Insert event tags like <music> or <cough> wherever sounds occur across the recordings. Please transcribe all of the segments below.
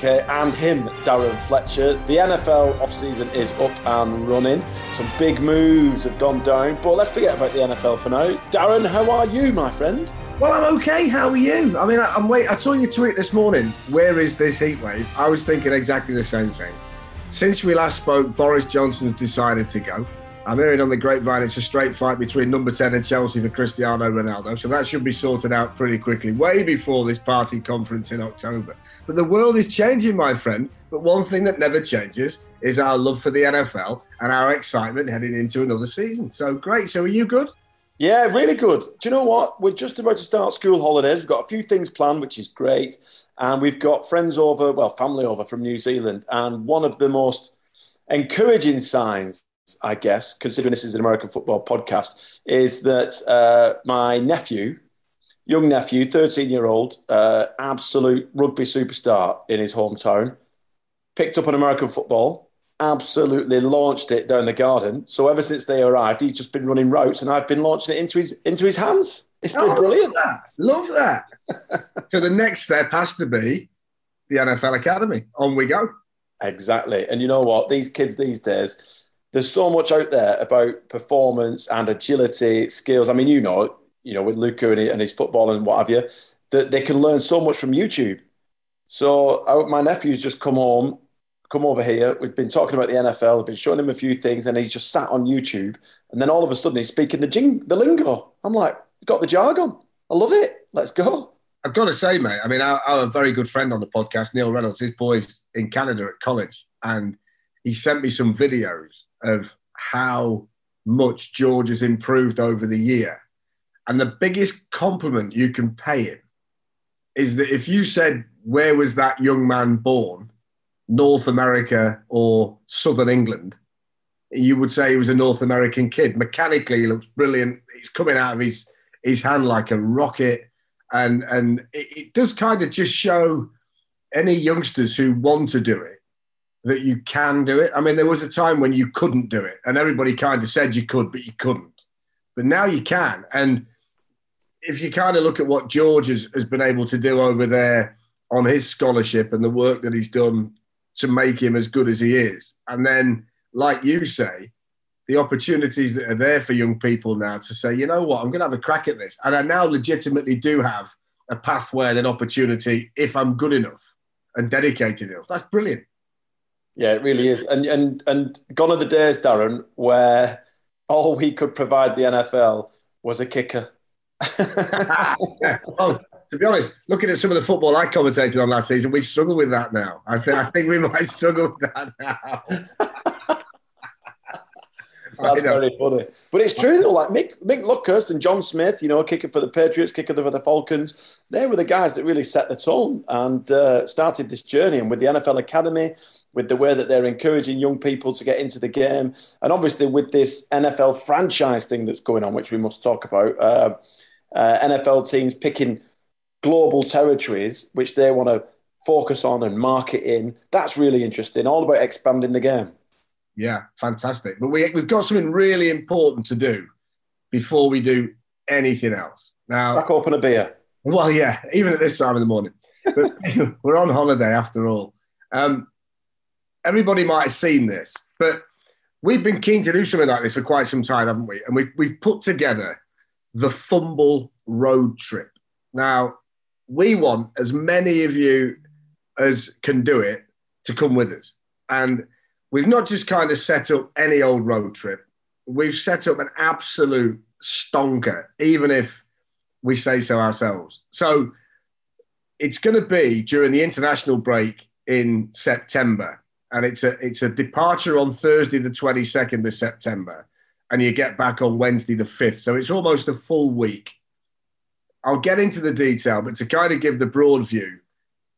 And him, Darren Fletcher. The NFL off-season is up and running. Some big moves have gone down, but let's forget about the NFL for now. Darren, how are you, my friend? Well, I'm okay. How are you? I mean, I, I'm wait. I saw your tweet this morning. Where is this heat wave? I was thinking exactly the same thing. Since we last spoke, Boris Johnson's decided to go. I'm hearing on the grapevine it's a straight fight between number 10 and Chelsea for Cristiano Ronaldo. So that should be sorted out pretty quickly, way before this party conference in October. But the world is changing, my friend. But one thing that never changes is our love for the NFL and our excitement heading into another season. So great. So are you good? Yeah, really good. Do you know what? We're just about to start school holidays. We've got a few things planned, which is great. And we've got friends over, well, family over from New Zealand. And one of the most encouraging signs, I guess, considering this is an American football podcast, is that uh, my nephew, young nephew, 13 year old, uh, absolute rugby superstar in his hometown, picked up an American football, absolutely launched it down the garden. So ever since they arrived, he's just been running routes, and I've been launching it into his into his hands. It's been Oh, brilliant. Love that. Love that. <laughs> so the next step has to be the NFL Academy. On we go. Exactly. And you know what? These kids these days, there's so much out there about performance and agility, skills. I mean, you know, you know, with Luca and his, football and what have you, that they can learn so much from YouTube. So I, my nephew's just come home, come over here. We've been talking about the NFL. I've been showing him a few things, and he's just sat on YouTube. And then all of a sudden, he's speaking the jing, the lingo. I'm like, he's got the jargon. I love it. Let's go. I've got to say, mate, I mean, have a very good friend on the podcast, Neil Reynolds. His boy's in Canada at college, and he sent me some videos of how much George has improved over the year. And the biggest compliment you can pay him is that if you said, Where was that young man born? North America or Southern England? You would say he was a North American kid. Mechanically, he looks brilliant. He's coming out of his, his hand like a rocket and and it, it does kind of just show any youngsters who want to do it that you can do it. I mean, there was a time when you couldn't do it, and everybody kind of said you could, but you couldn't. But now you can, and if you kind of look at what George has, has been able to do over there on his scholarship and the work that he's done to make him as good as he is, and then, like you say, the opportunities that are there for young people now to say, you know what, I'm going to have a crack at this. And I now legitimately do have a pathway and an opportunity if I'm good enough and dedicated enough. That's brilliant. Yeah, it really is. And and and gone are the days, Darren, where all we could provide the NFL was a kicker. <laughs> Well, to be honest, looking at some of the football I commentated on last season, we struggle with that now. I think I think we might struggle with that now. <laughs> That's very funny. But it's true though. Like Mick, Mick Luckhurst and John Smith, you know, kicking for the Patriots, kicking for the Falcons. They were the guys that really set the tone and uh, started this journey. And with the NFL Academy, with the way that they're encouraging young people to get into the game, and obviously with this NFL franchise thing that's going on, which we must talk about. Uh, uh, NFL teams picking global territories, which they want to focus on and market in. That's really interesting. All about expanding the game. Yeah, fantastic. But we, we've got something really important to do before we do anything else. Now, crack open a beer. Well, yeah, even at this time of the morning. But <laughs> we're on holiday after all. Um, everybody might have seen this, but we've been keen to do something like this for quite some time, haven't we? And we've, we've put together the Fumble Road Trip. Now, we want as many of you as can do it to come with us. And we've not just kind of set up any old road trip, we've set up an absolute stonker, even if we say so ourselves. So it's going to be during the international break in September. And it's a it's a departure on Thursday, the 22nd of September, and you get back on Wednesday, the 5th. So it's almost a full week. I'll get into the detail, but to kind of give the broad view,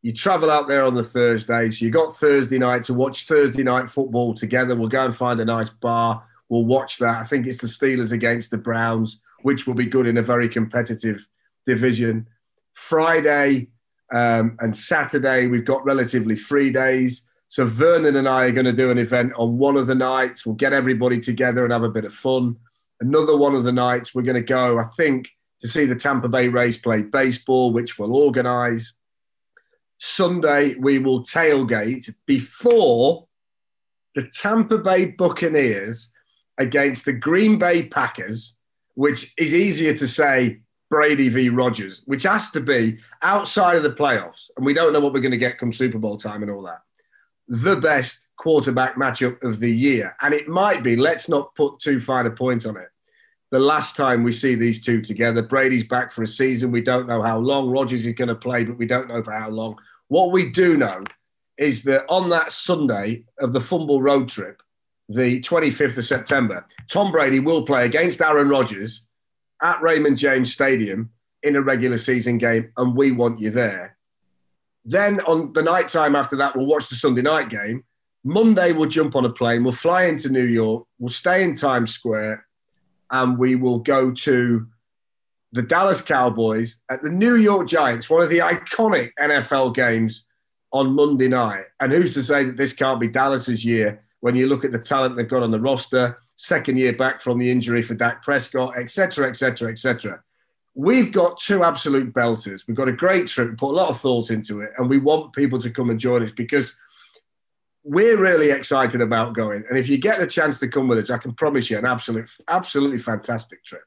you travel out there on the Thursdays. You got Thursday night to watch Thursday night football together. We'll go and find a nice bar. We'll watch that. I think it's the Steelers against the Browns, which will be good in a very competitive division. Friday um, and Saturday, we've got relatively free days. So Vernon and I are going to do an event on one of the nights. We'll get everybody together and have a bit of fun. Another one of the nights, we're going to go, I think, to see the Tampa Bay Rays play baseball, which we'll organise. Sunday, we will tailgate before the Tampa Bay Buccaneers against the Green Bay Packers, which is easier to say Brady v. Rodgers, which has to be outside of the playoffs. And we don't know what we're going to get come Super Bowl time and all that. The best quarterback matchup of the year. And it might be, let's not put too fine a point on it. The last time we see these two together, Brady's back for a season. We don't know how long. Rodgers is going to play, but we don't know for how long. What we do know is that on that Sunday of the Fumble Road Trip, the 25th of September, Tom Brady will play against Aaron Rodgers at Raymond James Stadium in a regular season game, and we want you there. Then on the night time after that, we'll watch the Sunday night game. Monday, we'll jump on a plane, we'll fly into New York, we'll stay in Times Square, and we will go to the Dallas Cowboys at the New York Giants, one of the iconic NFL games on Monday night. And who's to say that this can't be Dallas's year when you look at the talent they've got on the roster, second year back from the injury for Dak Prescott, etc., etc., etc. We've got two absolute belters. We've got a great trip. We put a lot of thought into it, and we want people to come and join us because we're really excited about going. And if you get the chance to come with us, I can promise you an absolute, absolutely fantastic trip.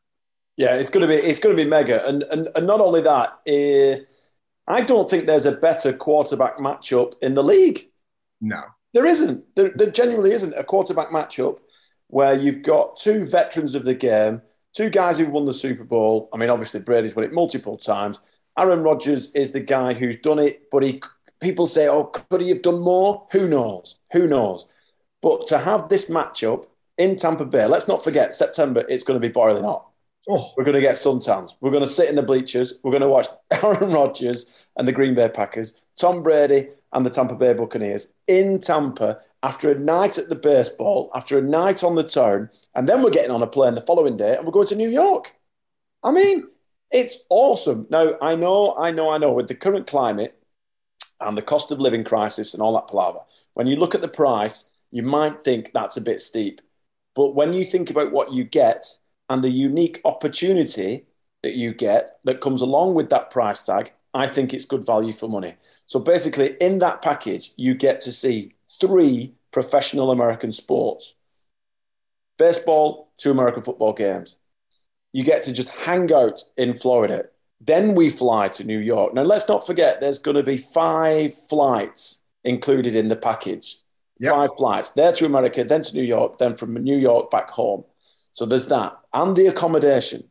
Yeah, it's going to be it's going to be mega, and and, and not only that, uh, I don't think there's a better quarterback matchup in the league. No, there isn't. There, there genuinely isn't a quarterback matchup where you've got two veterans of the game, two guys who've won the Super Bowl. I mean, obviously Brady's won it multiple times. Aaron Rodgers is the guy who's done it, but he people say, "Oh, could he have done more?" Who knows? Who knows? But to have this matchup in Tampa Bay, let's not forget September. It's going to be boiling hot. Oh, we're going to get suntans. We're going to sit in the bleachers. We're going to watch <laughs> Aaron Rodgers and the Green Bay Packers, Tom Brady and the Tampa Bay Buccaneers in Tampa after a night at the baseball, after a night on the town, and then we're getting on a plane the following day and we're going to New York. I mean, it's awesome. Now, I know, I know, I know, with the current climate and the cost of living crisis and all that palaver, when you look at the price, you might think that's a bit steep. But when you think about what you get, and the unique opportunity that you get that comes along with that price tag, I think it's good value for money. So basically, in that package, you get to see three professional American sports baseball, two American football games. You get to just hang out in Florida. Then we fly to New York. Now, let's not forget, there's going to be five flights included in the package. Yep. Five flights. There to America, then to New York, then from New York back home. So there's that. And the accommodation,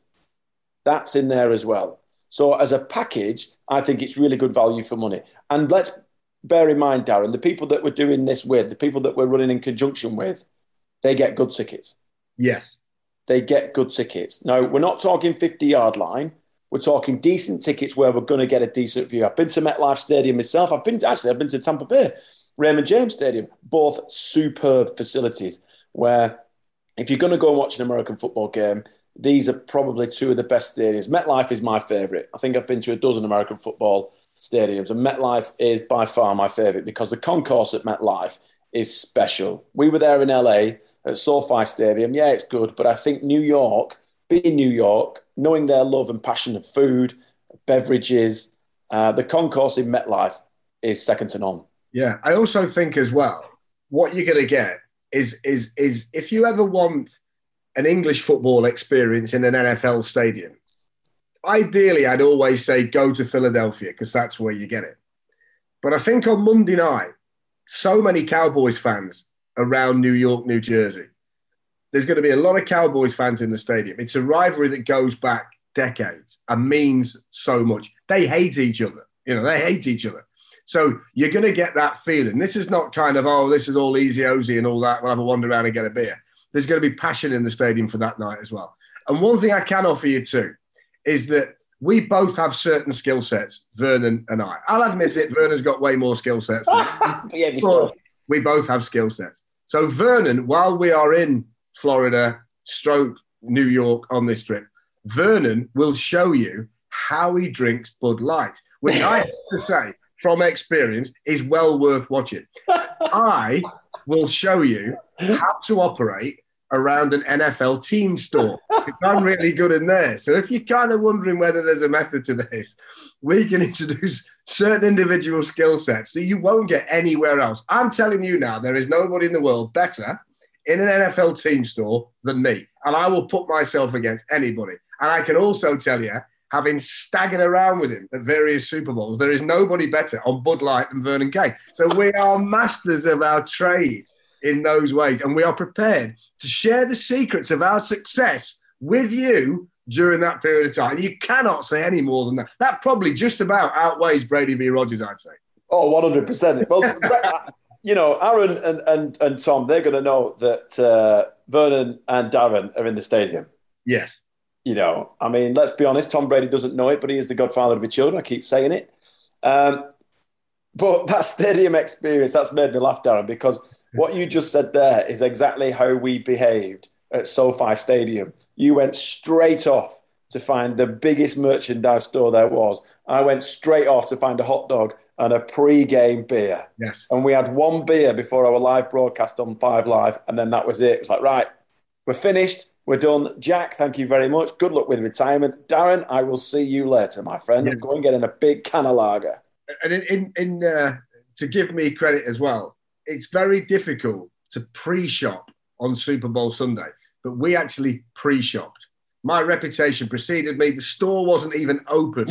that's in there as well. So as a package, I think it's really good value for money. And let's bear in mind, Darren, the people that we're doing this with, the people that we're running in conjunction with, they get good tickets. Yes. They get good tickets. No, we're not talking 50 yard line. We're talking decent tickets where we're going to get a decent view. I've been to MetLife Stadium myself. I've been to, actually, I've been to Tampa Bay, Raymond James Stadium, both superb facilities where if you're going to go and watch an American football game, these are probably two of the best stadiums. MetLife is my favourite. I think I've been to a dozen American football stadiums, and MetLife is by far my favourite because the concourse at MetLife is special. We were there in LA at SoFi Stadium. Yeah, it's good, but I think New York, being New York, knowing their love and passion of food, beverages, uh, the concourse in MetLife is second to none. Yeah, I also think as well, what you're going to get is is is if you ever want an English football experience in an NFL stadium, ideally, I'd always say go to Philadelphia because that's where you get it. But I think on Monday night, so many Cowboys fans around New York, New Jersey. There's going to be a lot of Cowboys fans in the stadium. It's a rivalry that goes back decades and means so much. They hate each other. You know, they hate each other. So you're going to get that feeling. This is not kind of, oh, this is all easy ozy and all that. We'll have a wander around and get a beer. There's going to be passion in the stadium for that night as well. And one thing I can offer you too is that we both have certain skill sets, Vernon and I. I'll admit it, Vernon's got way more skill sets. <laughs> yeah, but we both have skill sets. So Vernon, while we are in Florida, stroke New York on this trip, Vernon will show you how he drinks Bud Light, which I have to say, from experience, is well worth watching. <laughs> I will show you how to operate around an NFL team store. I'm really good in there. So if you're kind of wondering whether there's a method to this, we can introduce certain individual skill sets that you won't get anywhere else. I'm telling you now, there is nobody in the world better in an NFL team store than me. And I will put myself against anybody. And I can also tell you, having staggered around with him at various Super Bowls, there is nobody better on Bud Light than Vernon Kay. So we are masters of our trade in those ways. And we are prepared to share the secrets of our success with you during that period of time. You cannot say any more than that. That probably just about outweighs Brady v. Rodgers, I'd say. Oh, 100%. Well, <laughs> you know, Aaron and, and, and Tom, they're going to know that uh, Vernon and Darren are in the stadium. Yes. You know, I mean, let's be honest, Tom Brady doesn't know it, but he is the godfather of his children. I keep saying it. Um, but that stadium experience, that's made me laugh, Darren, because what you just said there is exactly how we behaved at SoFi Stadium. You went straight off to find the biggest merchandise store there was. I went straight off to find a hot dog and a pre-game beer. Yes. And we had one beer before our live broadcast on Five Live, and then that was it. It was like, right, we're finished. We're done. Jack, thank you very much. Good luck with retirement. Darren, I will see you later, my friend. Yes. I'm going to get in a big can of lager. And in, in, in uh, to give me credit as well, it's very difficult to pre-shop on Super Bowl Sunday, but we actually pre-shopped. My reputation preceded me. The store wasn't even open.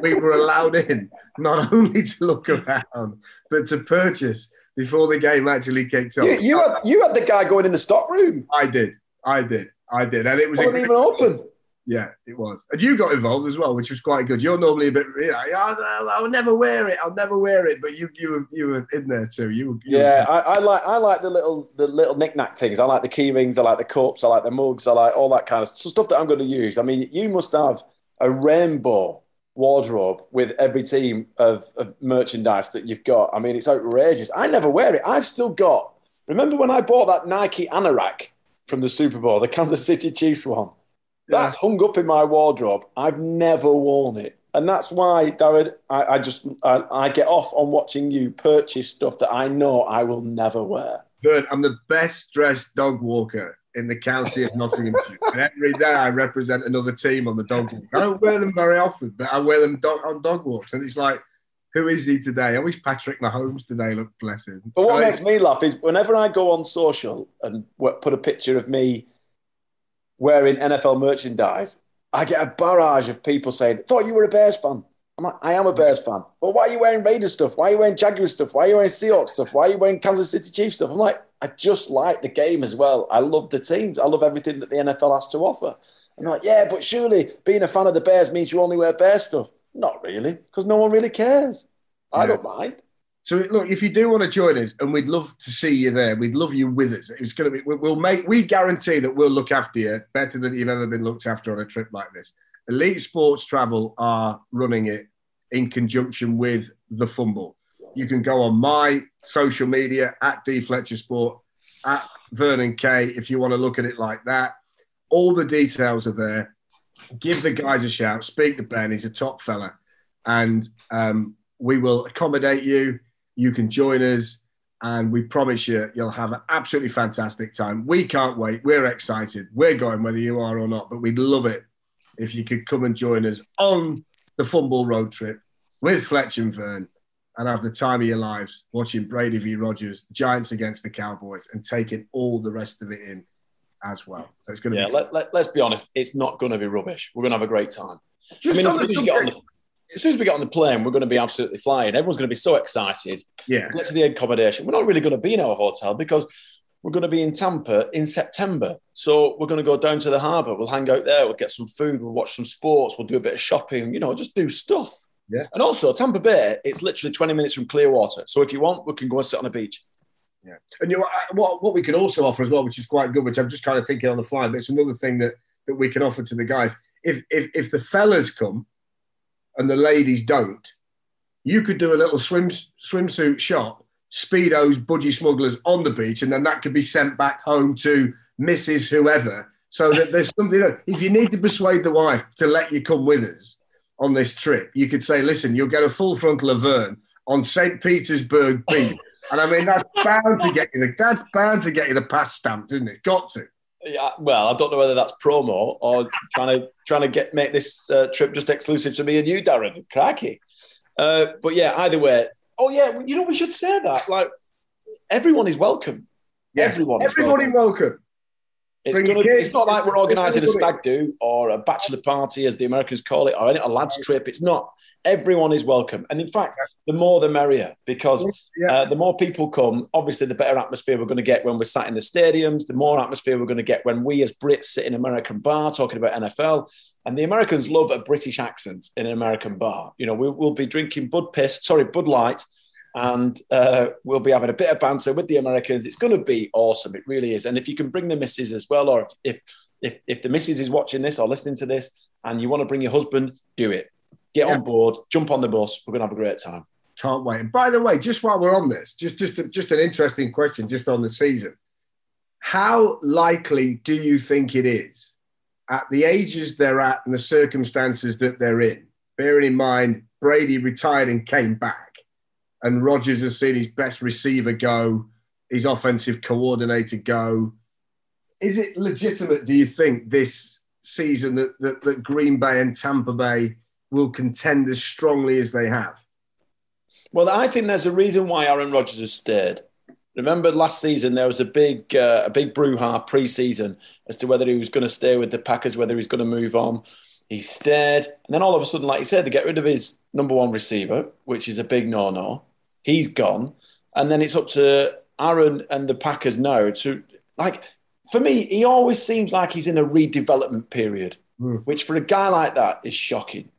we were allowed in, not only to look around, but to purchase before the game actually kicked off. You, you, had, you had the guy going in the stock room. I did. I did. I did. And it was wasn't even open. Yeah, it was. And you got involved as well, which was quite good. You're normally a bit, you know, I'll, I'll never wear it. I'll never wear it. But you, you, were, you were in there too. You, you yeah, I, I, like, I like the little, the little knickknack things. I like the key rings. I like the cups. I like the mugs. I like all that kind of stuff that I'm going to use. I mean, you must have a rainbow wardrobe with every team of, of merchandise that you've got. I mean, it's outrageous. I never wear it. I've still got. Remember when I bought that Nike anorak from the Super Bowl, the Kansas City Chiefs one? That's hung up in my wardrobe. I've never worn it. And that's why, Darren, I, I just I, I, get off on watching you purchase stuff that I know I will never wear. Good. I'm the best dressed dog walker in the county of Nottinghamshire. <laughs> and every day I represent another team on the dog walk. I don't wear them very often, but I wear them dog, on dog walks. And it's like, who is he today? I wish Patrick Mahomes today looked blessed. But so what makes me laugh is whenever I go on social and put a picture of me wearing NFL merchandise, I get a barrage of people saying, "Thought you were a Bears fan." I'm like, I am a Bears fan. Well, why are you wearing Raiders stuff? Why are you wearing Jaguars stuff? Why are you wearing Seahawks stuff? Why are you wearing Kansas City Chiefs stuff? I'm like, I just like the game as well. I love the teams. I love everything that the NFL has to offer. I'm like, yeah, but surely being a fan of the Bears means you only wear Bears stuff. Not really, because no one really cares. I yeah. don't mind. So look, if you do want to join us, and we'd love to see you there, we'd love you with us. It's going to be. We'll make. We guarantee that we'll look after you better than you've ever been looked after on a trip like this. Elite Sports Travel are running it in conjunction with the Fumble. You can go on my social media at D Fletcher Sport, at Vernon Kay, if you want to look at it like that. All the details are there. Give the guys a shout. Speak to Ben. He's a top fella. And um, we will accommodate you you can join us, and we promise you, you'll have an absolutely fantastic time. We can't wait. We're excited. We're going whether you are or not, but we'd love it if you could come and join us on the Fumble road trip with Fletch and Vern and have the time of your lives watching Brady v. Rodgers, Giants against the Cowboys, and taking all the rest of it in as well. So it's going to yeah, be. Let, let, let's be honest, it's not going to be rubbish. We're going to have a great time. Just I mean, on the soon as, you get on subject- the, as soon as we get on the plane, we're going to be absolutely flying. Everyone's going to be so excited. yeah. Get to the accommodation. We're not really going to be in our hotel because we're going to be in Tampa in September. So we're going to go down to the harbour. We'll hang out there. We'll get some food. We'll watch some sports. We'll do a bit of shopping. You know, just do stuff. Yeah. And also, Tampa Bay, it's literally 20 minutes from Clearwater. So if you want, we can go and sit on the beach. Yeah, and you know, what what we can also offer as well, which is quite good, which I'm just kind of thinking on the fly. That's another thing that that we can offer to the guys. If if if the fellas come and the ladies don't, you could do a little swim swimsuit shop, speedos, budgie smugglers on the beach, and then that could be sent back home to Mrs. Whoever. So that <laughs> there's something. If you need to persuade the wife to let you come with us on this trip, you could say, "Listen, you'll get a full frontal of on St. Petersburg Beach." <laughs> And I mean, that's bound to get you the that's bound to get you the pass stamped, isn't it? Got to. Yeah, well, I don't know whether that's promo or <laughs> trying to trying to get make this uh, trip just exclusive to me and you, Darren. Cracky. Uh, but yeah, either way. Oh yeah, you know we should say that. Like everyone is welcome. Yeah. Everyone. Everybody welcome. welcome. It's, gonna, it's not like we're organising a stag do or a bachelor party, as the Americans call it, or a lads trip. It's not. Everyone is welcome, and in fact, the more the merrier, because Yeah. uh, the more people come, obviously, the better atmosphere we're going to get when we're sat in the stadiums. The more atmosphere we're going to get when we, as Brits, sit in an American bar talking about NFL. And the Americans love a British accent in an American bar. You know, we, we'll be drinking Bud Piss, sorry, Bud Light, and uh, we'll be having a bit of banter with the Americans. It's going to be awesome. It really is. And if you can bring the missus as well, or if if if, if the missus is watching this or listening to this, and you want to bring your husband, do it. Get Yeah. on board, jump on the bus. We're going to have a great time. Can't wait. And by the way, just while we're on this, just just just an interesting question, just on the season. How likely do you think it is, at the ages they're at and the circumstances that they're in, bearing in mind Brady retired and came back, and Rodgers has seen his best receiver go, his offensive coordinator go. Is it legitimate, do you think, this season that, that, that Green Bay and Tampa Bay will contend as strongly as they have? Well, I think there's a reason why Aaron Rodgers has stayed. Remember last season there was a big uh, a big brouhaha pre-season as to whether he was going to stay with the Packers, whether he was going to move on. He stayed, and then all of a sudden, like you said, they get rid of his number one receiver, which is a big no-no. He's gone, and then it's up to Aaron and the Packers now to like. For me, he always seems like he's in a redevelopment period, Mm. which for a guy like that is shocking.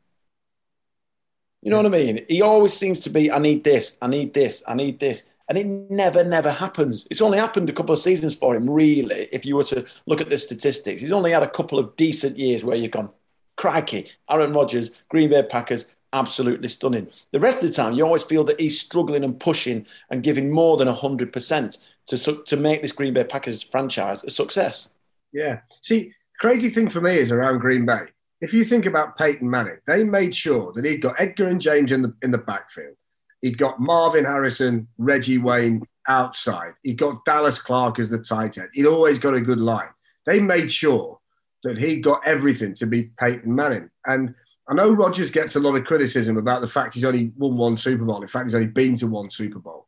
You know what I mean? He always seems to be, I need this, I need this, I need this. And it never, never happens. It's only happened a couple of seasons for him, really, if you were to look at the statistics. He's only had a couple of decent years where you've gone, crikey, Aaron Rodgers, Green Bay Packers, absolutely stunning. The rest of the time, you always feel that he's struggling and pushing and giving more than 100% to, su- to make this Green Bay Packers franchise a success. Yeah. See, crazy thing for me is around Green Bay. If you think about Peyton Manning, they made sure that he'd got Edgerrin James in the in the backfield. He'd got Marvin Harrison, Reggie Wayne outside. He got Dallas Clark as the tight end. He'd always got a good line. They made sure that he got everything to be Peyton Manning. And I know Rodgers gets a lot of criticism about the fact he's only won one Super Bowl. In fact, he's only been to one Super Bowl.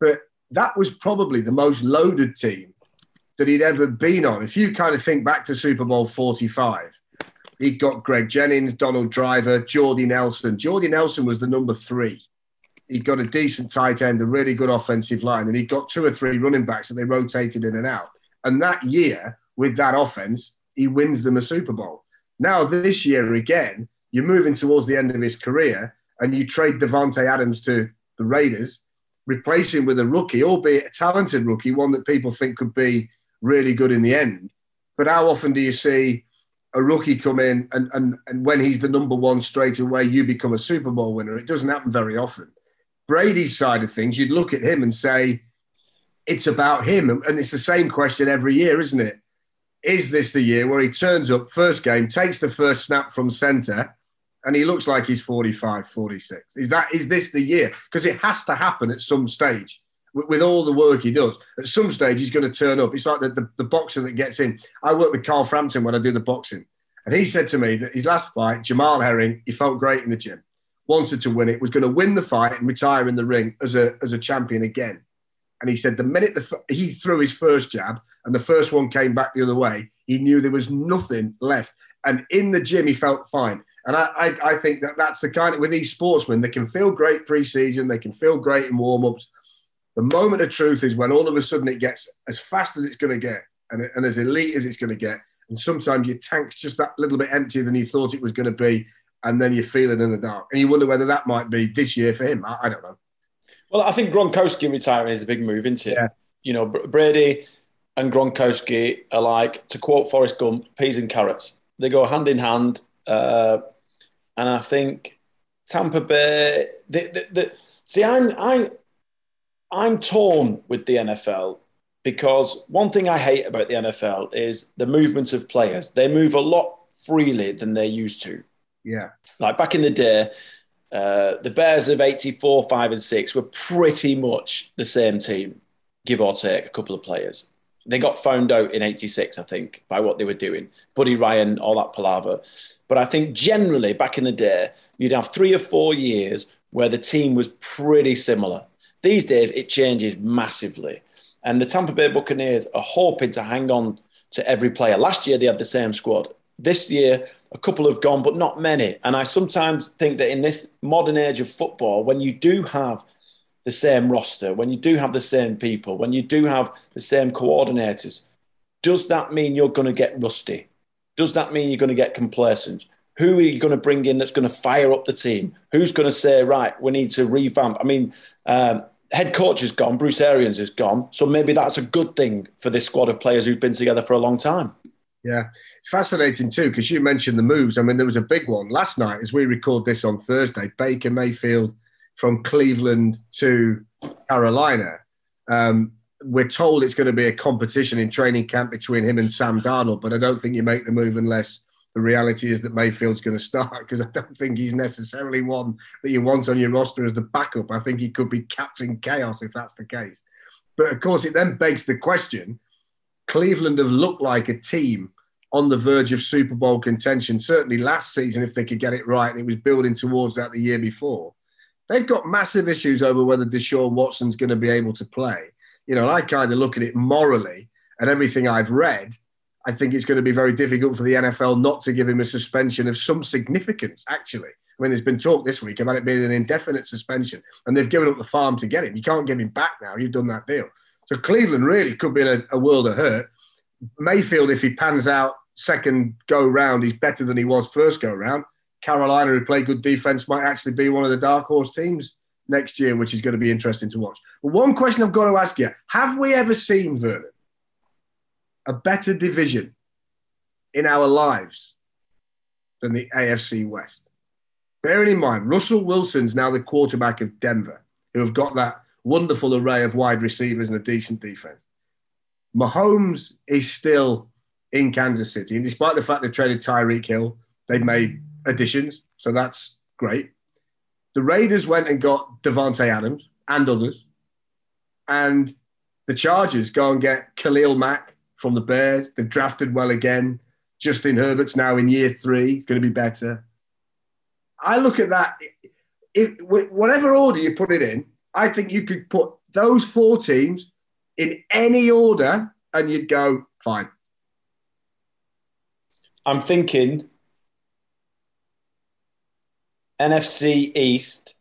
But that was probably the most loaded team that he'd ever been on. If you kind of think back to Super Bowl 45, he'd got Greg Jennings, Donald Driver, Jordy Nelson. Jordy Nelson was the number three. He'd got a decent tight end, a really good offensive line, and he'd got two or three running backs that they rotated in and out. And that year, with that offense, he wins them a Super Bowl. Now, this year again, you're moving towards the end of his career and you trade Davante Adams to the Raiders replace him with a rookie, albeit a talented rookie, one that people think could be really good in the end. But how often do you see a rookie come in and, and, and when he's the number one straight away, you become a Super Bowl winner? It doesn't happen very often. Brady's side of things, you'd look at him and say, it's about him. And it's the same question every year, isn't it? Is this the year where he turns up, first game, takes the first snap from center, and he looks like he's 45, 46? Is that is this the year? Because it has to happen at some stage with, with, all the work he does. At some stage, he's going to turn up. It's like the, the, the boxer that gets in. I work with Carl Frampton when I do the boxing. And he said to me that his last fight, Jamel Herring, he felt great in the gym, wanted to win it, was going to win the fight and retire in the ring as a, as a champion again. And he said the minute the, he threw his first jab and the first one came back the other way, he knew there was nothing left. And in the gym, he felt fine. And I, I, I think that that's the kind of, with these sportsmen, they can feel great preseason, they can feel great in warm ups. The moment of truth is when all of a sudden it gets as fast as it's going to get and, and as elite as it's going to get. And sometimes your tank's just that little bit emptier than you thought it was going to be. And then you feel it in the dark. And you wonder whether that might be this year for him. I, I don't know. Well, I think Gronkowski retiring is a big move, isn't it? Yeah. You know, Brady and Gronkowski are like, to quote Forrest Gump, peas and carrots. They go hand in hand. Uh, and I think Tampa Bay, the, the, the, see, I'm, I, I'm torn with the NFL because one thing I hate about the NFL is the movement of players. They move a lot freely than they used to. Yeah. Like back in the day, uh, the Bears of 84, 5, and 6 were pretty much the same team, give or take a couple of players. They got found out in 86, I think, by what they were doing. Buddy Ryan, all that palaver. But I think generally back in the day, you'd have three or four years where the team was pretty similar. These days, it changes massively. And the Tampa Bay Buccaneers are hoping to hang on to every player. Last year, they had the same squad. This year, a couple have gone, but not many. And I sometimes think that in this modern age of football, when you do have the same roster, when you do have the same people, when you do have the same coordinators, does that mean you're going to get rusty? Does that mean you're going to get complacent? Who are you going to bring in that's going to fire up the team? Who's going to say, right, we need to revamp? I mean, um, head coach is gone, Bruce Arians is gone. So maybe that's a good thing for this squad of players who've been together for a long time. Yeah, fascinating too, because you mentioned the moves. I mean, there was a big one last night as we record this on Thursday. Baker Mayfield from Cleveland to Carolina. Um, we're told it's going to be a competition in training camp between him and Sam Darnold, but I don't think you make the move unless the reality is that Mayfield's going to start because I don't think he's necessarily one that you want on your roster as the backup. I think he could be captain chaos if that's the case. But of course, it then begs the question Cleveland have looked like a team on the verge of Super Bowl contention, certainly last season, if they could get it right, and it was building towards that the year before. They've got massive issues over whether Deshaun Watson's going to be able to play. You know, I kind of look at it morally and everything I've read. I think it's going to be very difficult for the NFL not to give him a suspension of some significance, actually. I mean, there's been talk this week about it being an indefinite suspension, and they've given up the farm to get him. You can't give him back now. You've done that deal. So Cleveland really could be in a, a world of hurt. Mayfield, if he pans out second go round, he's better than he was first go round. Carolina, who play good defense, might actually be one of the dark horse teams next year, which is going to be interesting to watch. But one question I've got to ask you have we ever seen, Vernon, a better division in our lives than the AFC West? Bearing in mind, Russell Wilson's now the quarterback of Denver, who have got that wonderful array of wide receivers and a decent defense. Mahomes is still in Kansas City. And despite the fact they've traded Tyreek Hill, they've made additions. So that's great. The Raiders went and got Davante Adams and others. And the Chargers go and get Khalil Mack from the Bears. They've drafted well again. Justin Herbert's now in year three. It's going to be better. I look at that. If, whatever order you put it in, I think you could put those four teams in any order and you'd go, fine. I'm thinking NFC East,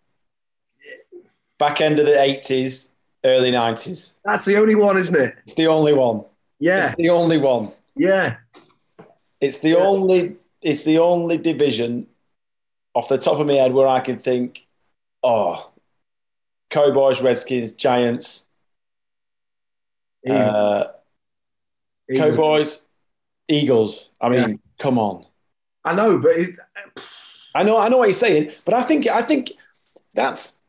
back end of the 80s, early 90s. That's the only one, isn't it? It's the only one. Yeah. It's the only one. Yeah. It's the yeah. only it's the only division off the top of my head where I can think, oh, Cowboys, Redskins, Giants, uh, Eagles. Cowboys, Eagles. I mean, Yeah. come on. I know, but is I know, I know what you're saying, but I think, I think that's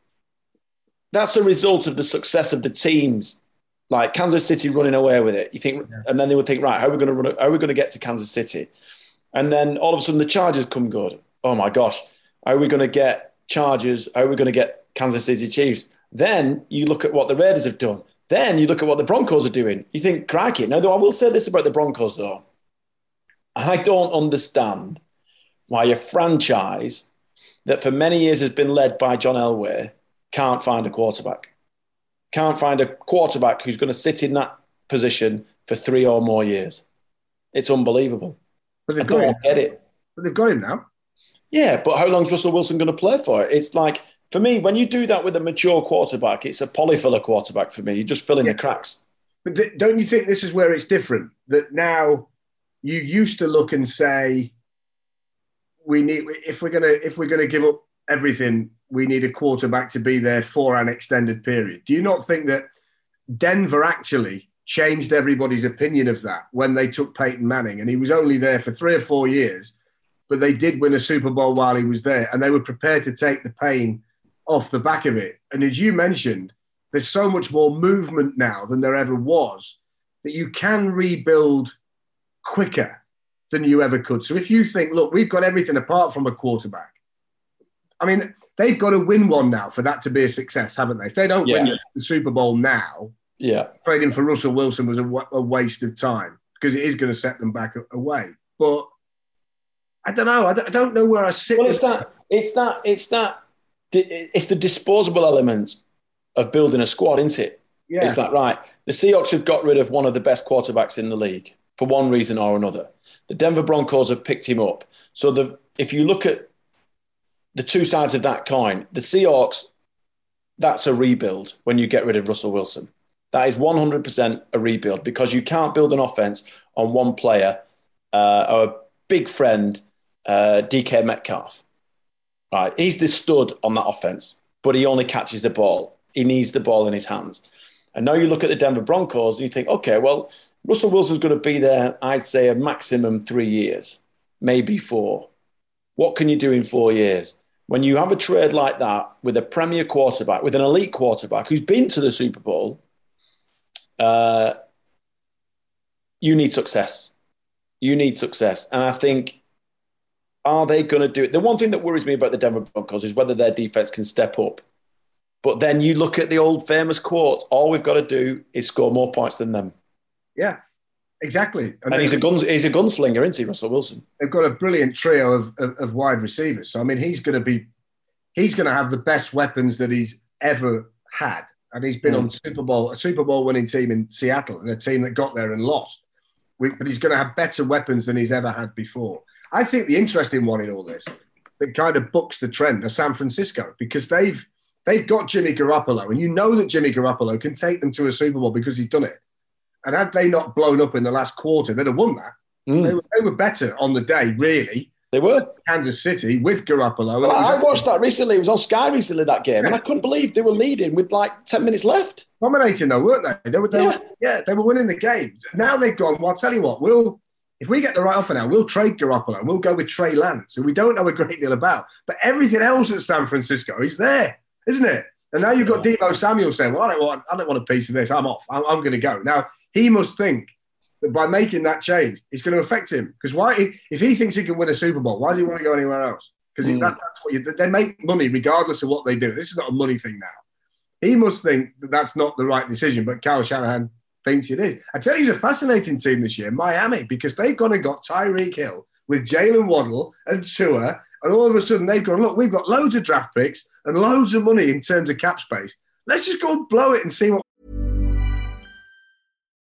that's a result of the success of the teams. Like Kansas City running away with it. You think, and then they would think, right, how are we going to run? How are we going to get to Kansas City? And then all of a sudden, the Chargers come good. Oh my gosh, how are we going to get Chargers? How are we going to get Kansas City Chiefs? Then you look at what the Raiders have done. Then you look at what the Broncos are doing. You think, crikey. Now, though, I will say this about the Broncos, though. I don't understand why a franchise that for many years has been led by John Elway can't find a quarterback. Can't find a quarterback who's going to sit in that position for three or more years. It's unbelievable. but they've got him. get it. But they've got him now. Yeah, but how long's Russell Wilson going to play for? It? It's like, for me, when you do that with a mature quarterback, it's a polyfiller quarterback for me. You just fill in Yeah. the cracks. But th- don't you think this is where it's different? That now you used to look and say, we need if we're gonna if we're gonna give up everything, we need a quarterback to be there for an extended period. Do you not think that Denver actually changed everybody's opinion of that when they took Peyton Manning and he was only there for three or four years, but they did win a Super Bowl while he was there and they were prepared to take the pain off the back of it. And as you mentioned, there's so much more movement now than there ever was that you can rebuild quicker than you ever could. So if you think, look, we've got everything apart from a quarterback. I mean, they've got to win one now for that to be a success, haven't they? If they don't Yeah. win the Super Bowl now, Yeah. trading for Russell Wilson was a, a waste of time because it is going to set them back a- away. But I don't know. I don't, I don't know where I sit. Well, it's that. It's that. It's that. It's the disposable element of building a squad, isn't it? yeah. It's that right. The Seahawks have got rid of one of the best quarterbacks in the league for one reason or another. The Denver Broncos have picked him up. So the if you look at the two sides of that coin, the Seahawks, that's a rebuild when you get rid of Russell Wilson. That is 100% a rebuild because you can't build an offense on one player. Uh, our big friend, uh, DK Metcalf, right? He's the stud on that offense, but he only catches the ball. He needs the ball in his hands. And now you look at the Denver Broncos and you think, okay, well, Russell Wilson's going to be there, I'd say, a maximum three years, maybe four. What can you do in four years? When you have a trade like that with a premier quarterback, with an elite quarterback who's been to the Super Bowl, uh, you need success. You need success. And I think, are they going to do it? The one thing that worries me about the Denver Broncos is whether their defense can step up. But then you look at the old famous quote all we've got to do is score more points than them. yeah, exactly. And he's a, gun, he's a gunslinger, isn't he, Russell Wilson? they've got a brilliant trio of, of, of wide receivers. So I mean, he's going to be, he's going to have the best weapons that he's ever had, and he's been Mm. on Super Bowl, a Super Bowl winning team in Seattle, and a team that got there and lost. We- But he's going to have better weapons than he's ever had before. I think the interesting one in all this that kind of books the trend are San Francisco because they've they've got Jimmy Garoppolo, and you know that Jimmy Garoppolo can take them to a Super Bowl because he's done it. And had they not blown up in the last quarter, they'd have won that. Mm. They, were, they were better on the day, really. They were. Kansas City with Garoppolo. Well, I watched that recently. It was on Sky recently, that game, and I couldn't believe they were leading with like 10 minutes left. dominating though, weren't they? They were, they Yeah. were, yeah, they were winning the game. Now they've gone. Well, I'll tell you what. We'll if we get the right offer now, we'll trade Garoppolo. and We'll go with Trey Lance, who we don't know a great deal about. But everything else at San Francisco is there, isn't it? And now you've got Deebo Samuel saying, "Well, I don't want, I don't want a piece of this. I'm off. I'm, I'm going to go." Now he must think that by making that change, it's going to affect him. Because why? If he thinks he can win a Super Bowl, why does he want to go anywhere else? Because Mm. that, that's what you, they make money regardless of what they do. This is not a money thing now. He must think that that's not the right decision, but Kyle Shanahan thinks it is. I tell you, it's a fascinating team this year, Miami, because they've gone and got Tyreek Hill with Jaylen Waddle and Tua, and all of a sudden they've gone, look, we've got loads of draft picks and loads of money in terms of cap space. Let's just go and blow it and see what.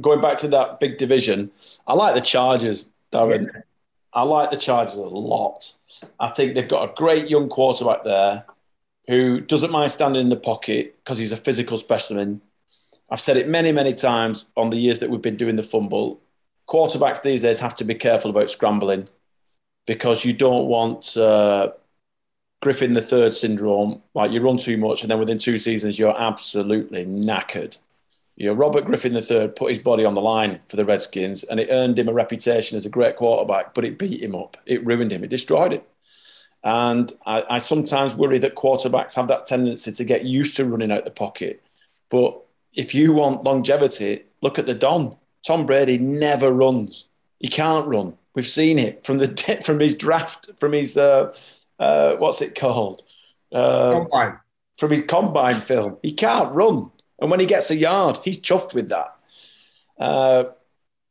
Going back to that big division, I like the Chargers, Darren. Yeah. I like the Chargers a lot. I think they've got a great young quarterback there who doesn't mind standing in the pocket because he's a physical specimen. I've said it many, many times on the years that we've been doing the fumble. Quarterbacks these days have to be careful about scrambling because you don't want uh, Griffin the third syndrome. Like you run too much, and then within two seasons you're absolutely knackered. You know, Robert Griffin III put his body on the line for the Redskins, and it earned him a reputation as a great quarterback. But it beat him up, it ruined him, it destroyed him. And I, I, sometimes worry that quarterbacks have that tendency to get used to running out the pocket. But if you want longevity, look at the Don. Tom Brady never runs. He can't run. We've seen it from the <laughs> from his draft, from his uh, uh, what's it called? Uh, combine. From his combine film, he can't run, and when he gets a yard, he's chuffed with that. Uh,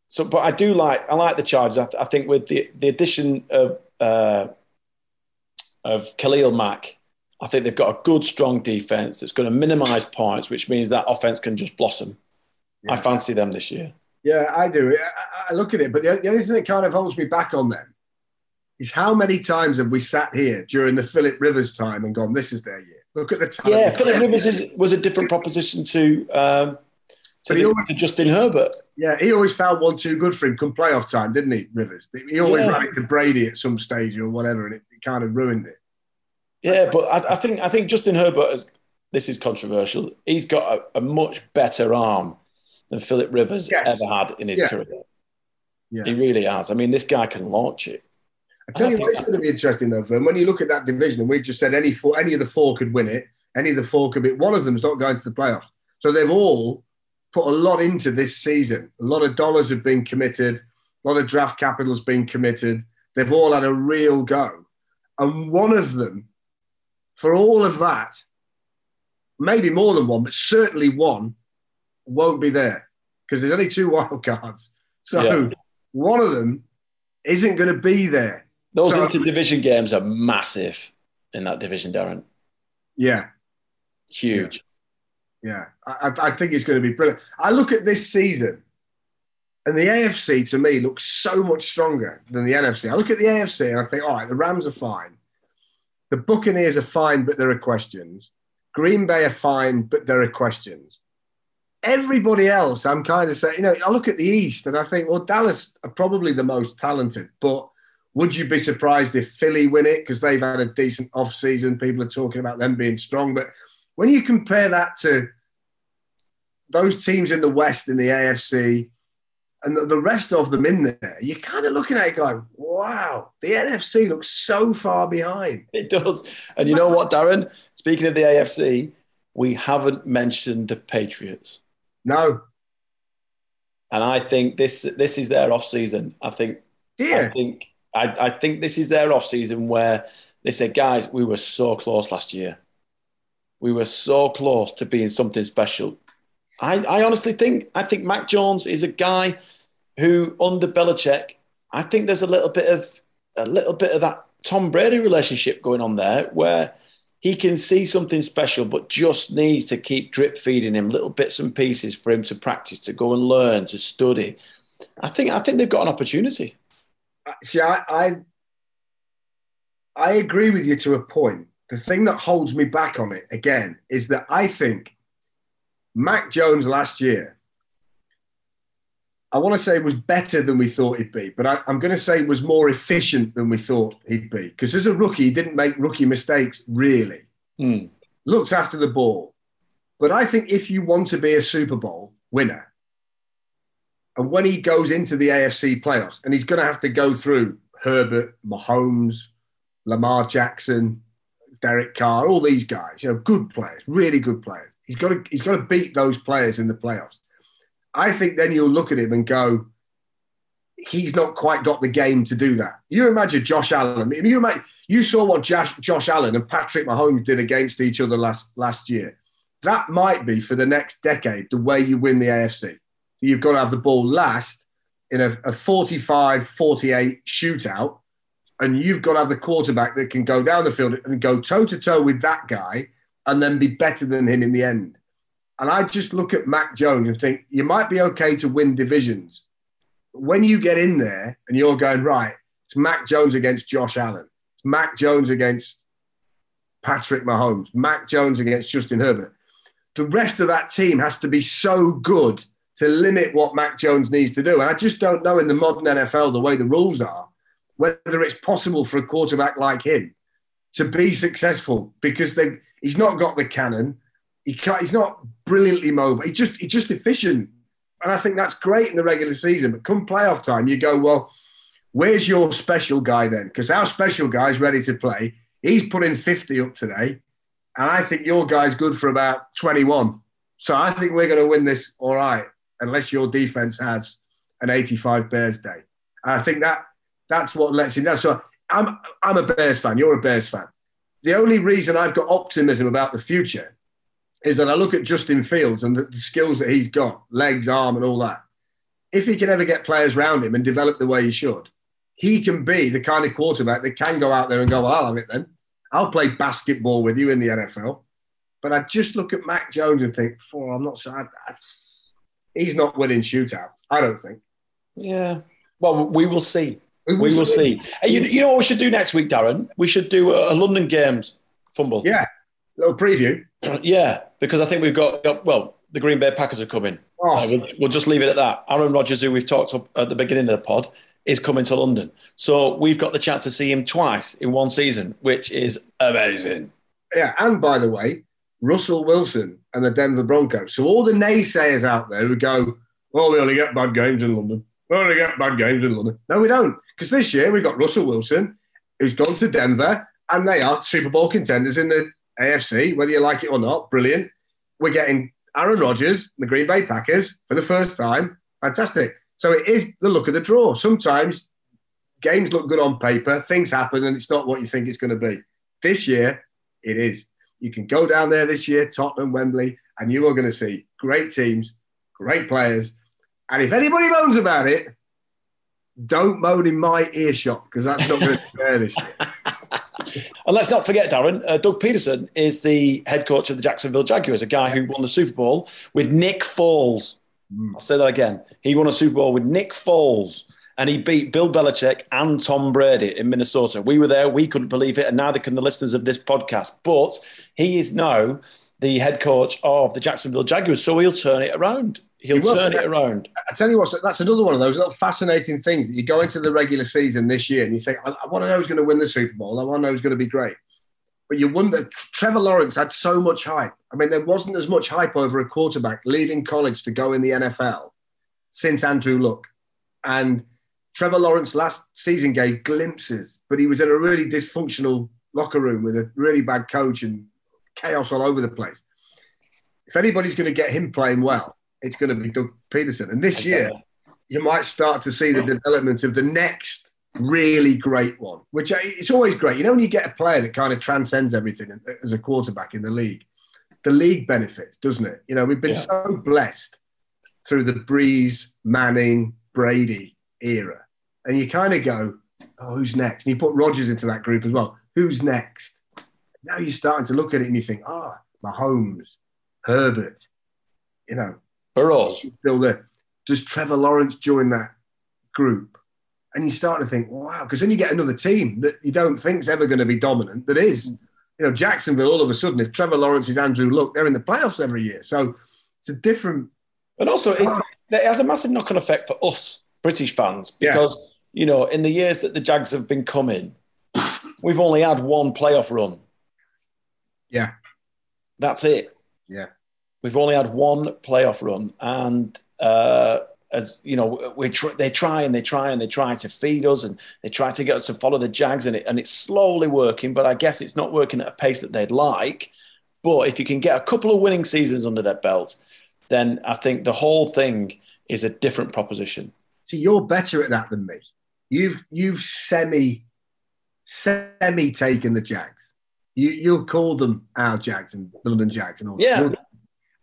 so, but I do like I like the Chargers. I, I think with the the addition of uh, of Khalil Mack, I think they've got a good, strong defense that's going to minimize points, which means that offense can just blossom. Yeah. I fancy them this year. Yeah, I do. I, I look at it, but the, the only thing that kind of holds me back on them is how many times have we sat here during the Philip Rivers time and gone, "This is their year." Look at the time. Yeah, Philip Rivers is, was a different proposition to um, to, the, always, to, Justin Herbert. Yeah, he always found one too good for him come playoff time, didn't he, Rivers? He always yeah. ran it to Brady at some stage or whatever, and it, it kind of ruined it. Yeah, but I, I, think I think Justin Herbert. Has, this is controversial. He's got a, a, much better arm than Philip Rivers yes. ever had in his yeah. career. Yeah. He really has. I mean, this guy can launch it. I tell you what, it's going to be interesting though, Vern. When you look at that division, and we just said any four, any of the four could win it. Any of the four could be. One of them's not going to the playoffs. So they've all put a lot into this season. A lot of dollars have been committed. A lot of draft capital has been committed. They've all had a real go. And one of them, for all of that, maybe more than one, but certainly one, won't be there because there's only two <laughs> wild cards. So yeah. one of them isn't going to be there. Those so, interdivision games are massive in that division, Darren. Yeah. Huge. Yeah, I, I think it's going to be brilliant. I look at this season, and the AFC to me looks so much stronger than the NFC. I look at the AFC and I think, all right, the Rams are fine. The Buccaneers are fine, but there are questions. Green Bay are fine, but there are questions. Everybody else, I'm kind of saying, you know, I look at the East and I think, well, Dallas are probably the most talented, but would you be surprised if Philly win it because they've had a decent off-season? People are talking about them being strong, but when you compare that to those teams in the West in the AFC and the rest of them in there, you're kind of looking at it going, wow, the NFC looks so far behind. <laughs> It does. And you know what, Darren? Speaking of the AFC, we haven't mentioned the Patriots. No. And I think this this is their off season. I think yeah. I think I, I think this is their off season where they said, guys, we were so close last year. We were so close to being something special. I, I honestly think I think Mac Jones is a guy who, under Belichick, I think there's a little bit of a little bit of that Tom Brady relationship going on there, where he can see something special, but just needs to keep drip feeding him little bits and pieces for him to practice, to go and learn, to study. I think I think they've got an opportunity. See, I, I, I agree with you to a point, the thing that holds me back on it again is that I think Mac Jones last year, I want to say was better than we thought he'd be, but I, am going to say was more efficient than we thought he'd be. Because as a rookie, he didn't make rookie mistakes, really. Mm. Looks after the ball. But I think if you want to be a Super Bowl winner, and when he goes into the AFC playoffs, and he's going to have to go through Herbert, Mahomes, Lamar Jackson, Derek Carr, all these guys, you know, good players, really good players. He's got to he's got to beat those players in the playoffs. I think then you'll look at him and go, he's not quite got the game to do that. You imagine Josh Allen. You imagine, you saw what Josh, Josh Allen and Patrick Mahomes did against each other last last year. That might be for the next decade the way you win the AFC. You've got to have the ball last in a, a 45 48 shootout, and you've got to have the quarterback that can go down the field and go toe to toe with that guy and then be better than him in the end. And I just look at Mac Jones and think you might be okay to win divisions. When you get in there and you're going, right, it's Mac Jones against Josh Allen, it's Mac Jones against Patrick Mahomes, Mac Jones against Justin Herbert. The rest of that team has to be so good to limit what Mac Jones needs to do. And I just don't know in the modern NFL, the way the rules are, whether it's possible for a quarterback like him to be successful because he's not got the cannon. He he's not brilliantly mobile. He's just, he's just efficient. And I think that's great in the regular season. But come playoff time, you go, well, where's your special guy then? Because our special guy is ready to play. He's putting 50 up today. And I think your guy's good for about 21. So I think we're going to win this all right unless your defense has an 85 Bears day. And I think that that's what lets you know. So I'm I'm a Bears fan. You're a Bears fan. The only reason I've got optimism about the future is that I look at Justin Fields and the, the skills that he's got, legs, arm, and all that. If he can ever get players around him and develop the way he should, he can be the kind of quarterback that can go out there and go, I'll have it then. I'll play basketball with you in the NFL. But I just look at Mac Jones and think, oh, I'm not. I, I, he's not winning shootout. I don't think. Yeah. Well, we will see. We will, we will see. Hey, you, you, know what we should do next week, Darren? We should do a, a London Games fumble. Yeah. A little preview. <clears throat> yeah, because I think we've got, well, the Green Bay Packers are coming. Oh. Uh, we'll, we'll, just leave it at that. Aaron Rodgers, who we've talked at the beginning of the pod, is coming to London. So we've got the chance to see him twice in one season, which is amazing. Yeah, and by the way, Russell Wilson and the Denver Broncos. So all the naysayers out there who go, "Oh, we only get bad games in London. We only get bad games in London." No, we don't, because this year we've got Russell Wilson, who's gone to Denver, and they are Super Bowl contenders in the AFC, whether you like it or not. Brilliant. We're getting Aaron Rodgers, the Green Bay Packers, for the first time. Fantastic. So it is the look of the draw. Sometimes games look good on paper, things happen, and it's not what you think it's going to be. This year, it is. You can go down there this year, Tottenham, Wembley, and you are going to see great teams, great players. And if anybody moans about it, don't moan in my earshot because that's not going to be fair this year. <laughs> and let's not forget, Darren, uh, Doug Pederson is the head coach of the Jacksonville Jaguars, a guy who won the Super Bowl with Nick Foles. Mm. I'll say that again. He won a Super Bowl with Nick Foles and he beat Bill Belichick and Tom Brady in Minnesota. We were there, we couldn't believe it, and neither can the listeners of this podcast. But he is now the head coach of the Jacksonville Jaguars, so he'll turn it around. He'll he turn it around. I tell you what, that's another one of those little fascinating things that you go into the regular season this year and you think, I, I want to know who's going to win the Super Bowl. I want to know who's going to be great. But you wonder, Trevor Lawrence had so much hype. I mean, there wasn't as much hype over a quarterback leaving college to go in the NFL since Andrew Luck. And Trevor Lawrence last season gave glimpses, but he was in a really dysfunctional locker room with a really bad coach and chaos all over the place. If anybody's going to get him playing well, it's going to be Doug Pederson. And this year, you might start to see the development of the next really great one, which uh, it's always great. You know, when you get a player that kind of transcends everything as a quarterback in the league, the league benefits, doesn't it? You know, we've been yeah. so blessed through the Brees, Manning, Brady era and you kind of go, oh, who's next? And you put Rodgers into that group as well. Who's next? Now you're starting to look at it and you think, ah, oh, Mahomes, Herbert, you know, Burrow's still there. Does Trevor Lawrence join that group? And you start to think, wow, because then you get another team that you don't think is ever going to be dominant. That is, you know, Jacksonville. All of a sudden, if Trevor Lawrence is Andrew Luck, they're in the playoffs every year. So it's a different. And also, it, it has a massive knock-on effect for us British fans because. Yeah you know, in the years that the Jags have been coming, we've only had one playoff run. Yeah. That's it. Yeah. We've only had one playoff run. And, uh, as you know, we tr- they try and they try and they try to feed us and they try to get us to follow the Jags and it and it's slowly working, but I guess it's not working at a pace that they'd like. But if you can get a couple of winning seasons under their belt, then I think the whole thing is a different proposition. See, you're better at that than me. You've you've semi semi taken the Jags. You you'll call them our Jags and London Jags and all. Yeah.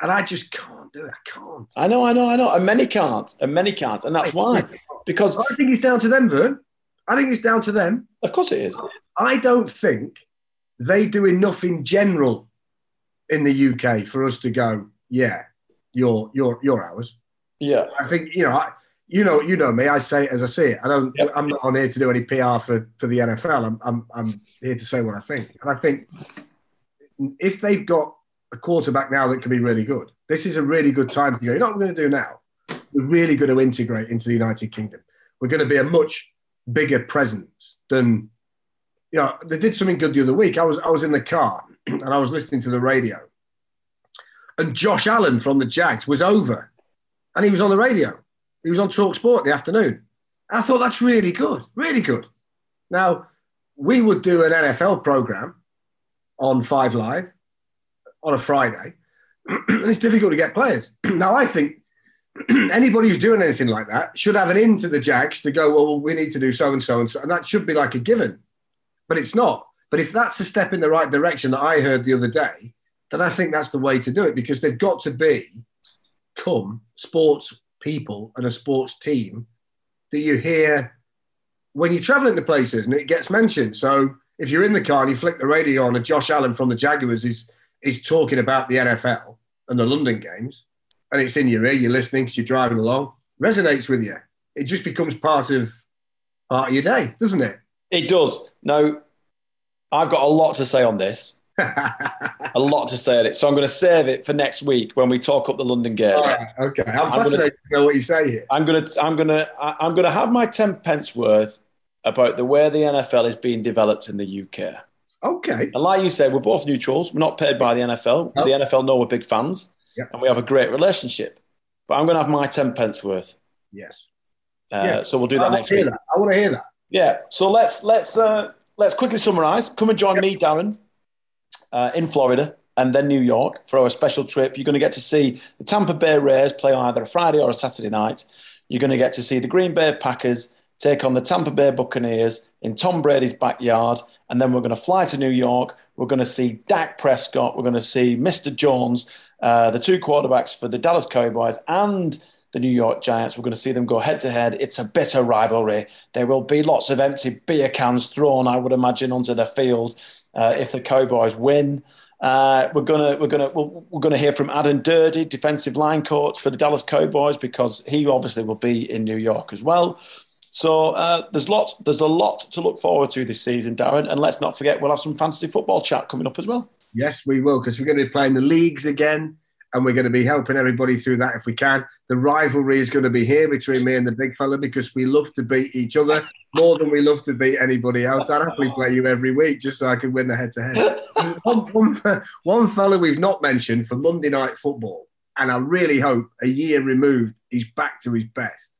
And I just can't do it. I can't. I know, I know, I know. And many can't, and many can't, and that's <laughs> why. Because I think it's down to them, Vern. I think it's down to them. of course it is. I don't think they do enough in general in the UK for us to go, yeah, you're you're you're ours. Yeah, I think you know, I, you know, you know me. I say it as I see it. I don't. Yep. I'm not on here to do any PR for for the NFL. I'm I'm I'm here to say what I think. And I think if they've got a quarterback now that can be really good, this is a really good time to go. You know what we're going to do now? We're really going to integrate into the United Kingdom. We're going to be a much bigger presence than you know. They did something good the other week. I was I was in the car <clears throat> and I was listening to the radio, and Josh Allen from the Jags was over, and he was on the radio. He was on Talk Sport the afternoon. And I thought that's really good, really good. Now, we would do an NFL program on Five Live on a Friday, <clears throat> and it's difficult to get players. <clears throat> now, I think <clears throat> anybody who's doing anything like that should have an in to the Jags to go, well, we need to do so and so and so. And that should be like a given, but it's not. But if that's a step in the right direction that I heard the other day, then I think that's the way to do it because they've got to be come sports people and a sports team that you hear when you're traveling to places and it gets mentioned. So if you're in the car and you flick the radio on and Josh Allen from the Jaguars is is talking about the NFL and the London games, and it's in your ear, you're listening because you're driving along, resonates with you. It just becomes part of part of your day, doesn't it? it does. Now, I've got a lot to say on this. A lot to say on it. So I'm going to save it for next week when we talk up the London game. All right, okay. I'm I'm fascinated to know what you say here. I'm gonna, I'm gonna, I- I'm gonna have my ten pence worth about the way the NFL is being developed in the UK. Okay. And like you said, we're both neutrals. We're not paid by the NFL. No. The NFL know we're big fans, Yeah. and we have a great relationship. But I'm going to have my ten pence worth. Yes. Uh, Yeah. So we'll do that want next to week. that. I want to hear that. Yeah. So let's let's uh, let's quickly summarise. Come and join me, Darren, uh, in Florida and then New York for our special trip. You're going to get to see the Tampa Bay Rays play on either a Friday or a Saturday night. You're going to get to see the Green Bay Packers take on the Tampa Bay Buccaneers in Tom Brady's backyard. And then we're going to fly to New York. We're going to see Dak Prescott. We're going to see Mr. Jones, uh, the two quarterbacks for the Dallas Cowboys and the New York Giants. We're going to see them go head to head. It's a bitter rivalry. There will be lots of empty beer cans thrown, I would imagine, onto the field uh, if the Cowboys win. Uh, we're gonna we're gonna we're, gonna hear from Aden Durde, defensive line coach for the Dallas Cowboys, because he obviously will be in New York as well. So uh, there's lots there's a lot to look forward to this season, Darren. And let's not forget we'll have some fantasy football chat coming up as well. Yes, we will, because we're going to be playing the leagues again, and we're going to be helping everybody through that if we can. The rivalry is going to be here between me and the big fella because we love to beat each other more than we love to beat anybody else. I'd happily play you every week just so I can win the head to head. One fella we've not mentioned for Monday Night Football, and I really hope a year removed, he's back to his best.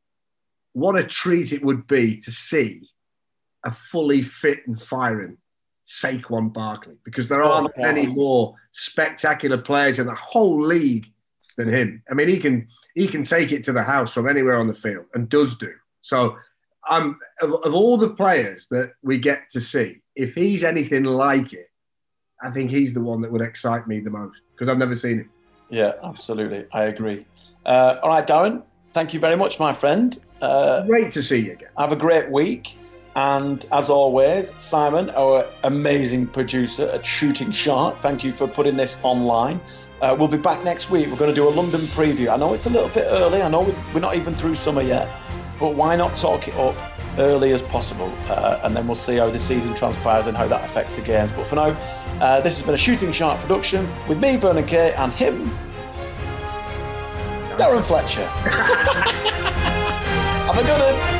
What a treat it would be to see a fully fit and firing Saquon Barkley because there aren't Oh, any more spectacular players in the whole league than him. I mean, he can he can take it to the house from anywhere on the field and does do. So, I'm of, of all the players that we get to see, if he's anything like it, I think he's the one that would excite me the most because I've never seen him. Yeah, absolutely. I agree. Uh, all right, Darren, thank you very much, my friend. Uh, Great to see you again. have a great week. And as always, Simon, our amazing producer at Shooting Shark, thank you for putting this online. Uh, we'll be back next week. We're going to do a London preview. I know it's a little bit early. I know we- we're not even through summer yet, but why not talk it up early as possible? Uh, and then we'll see how the season transpires and how that affects the games. But for now, uh, this has been a Shooting Shark production with me, Vernon Kay, and him, Darren Fletcher. <laughs> Have a good one.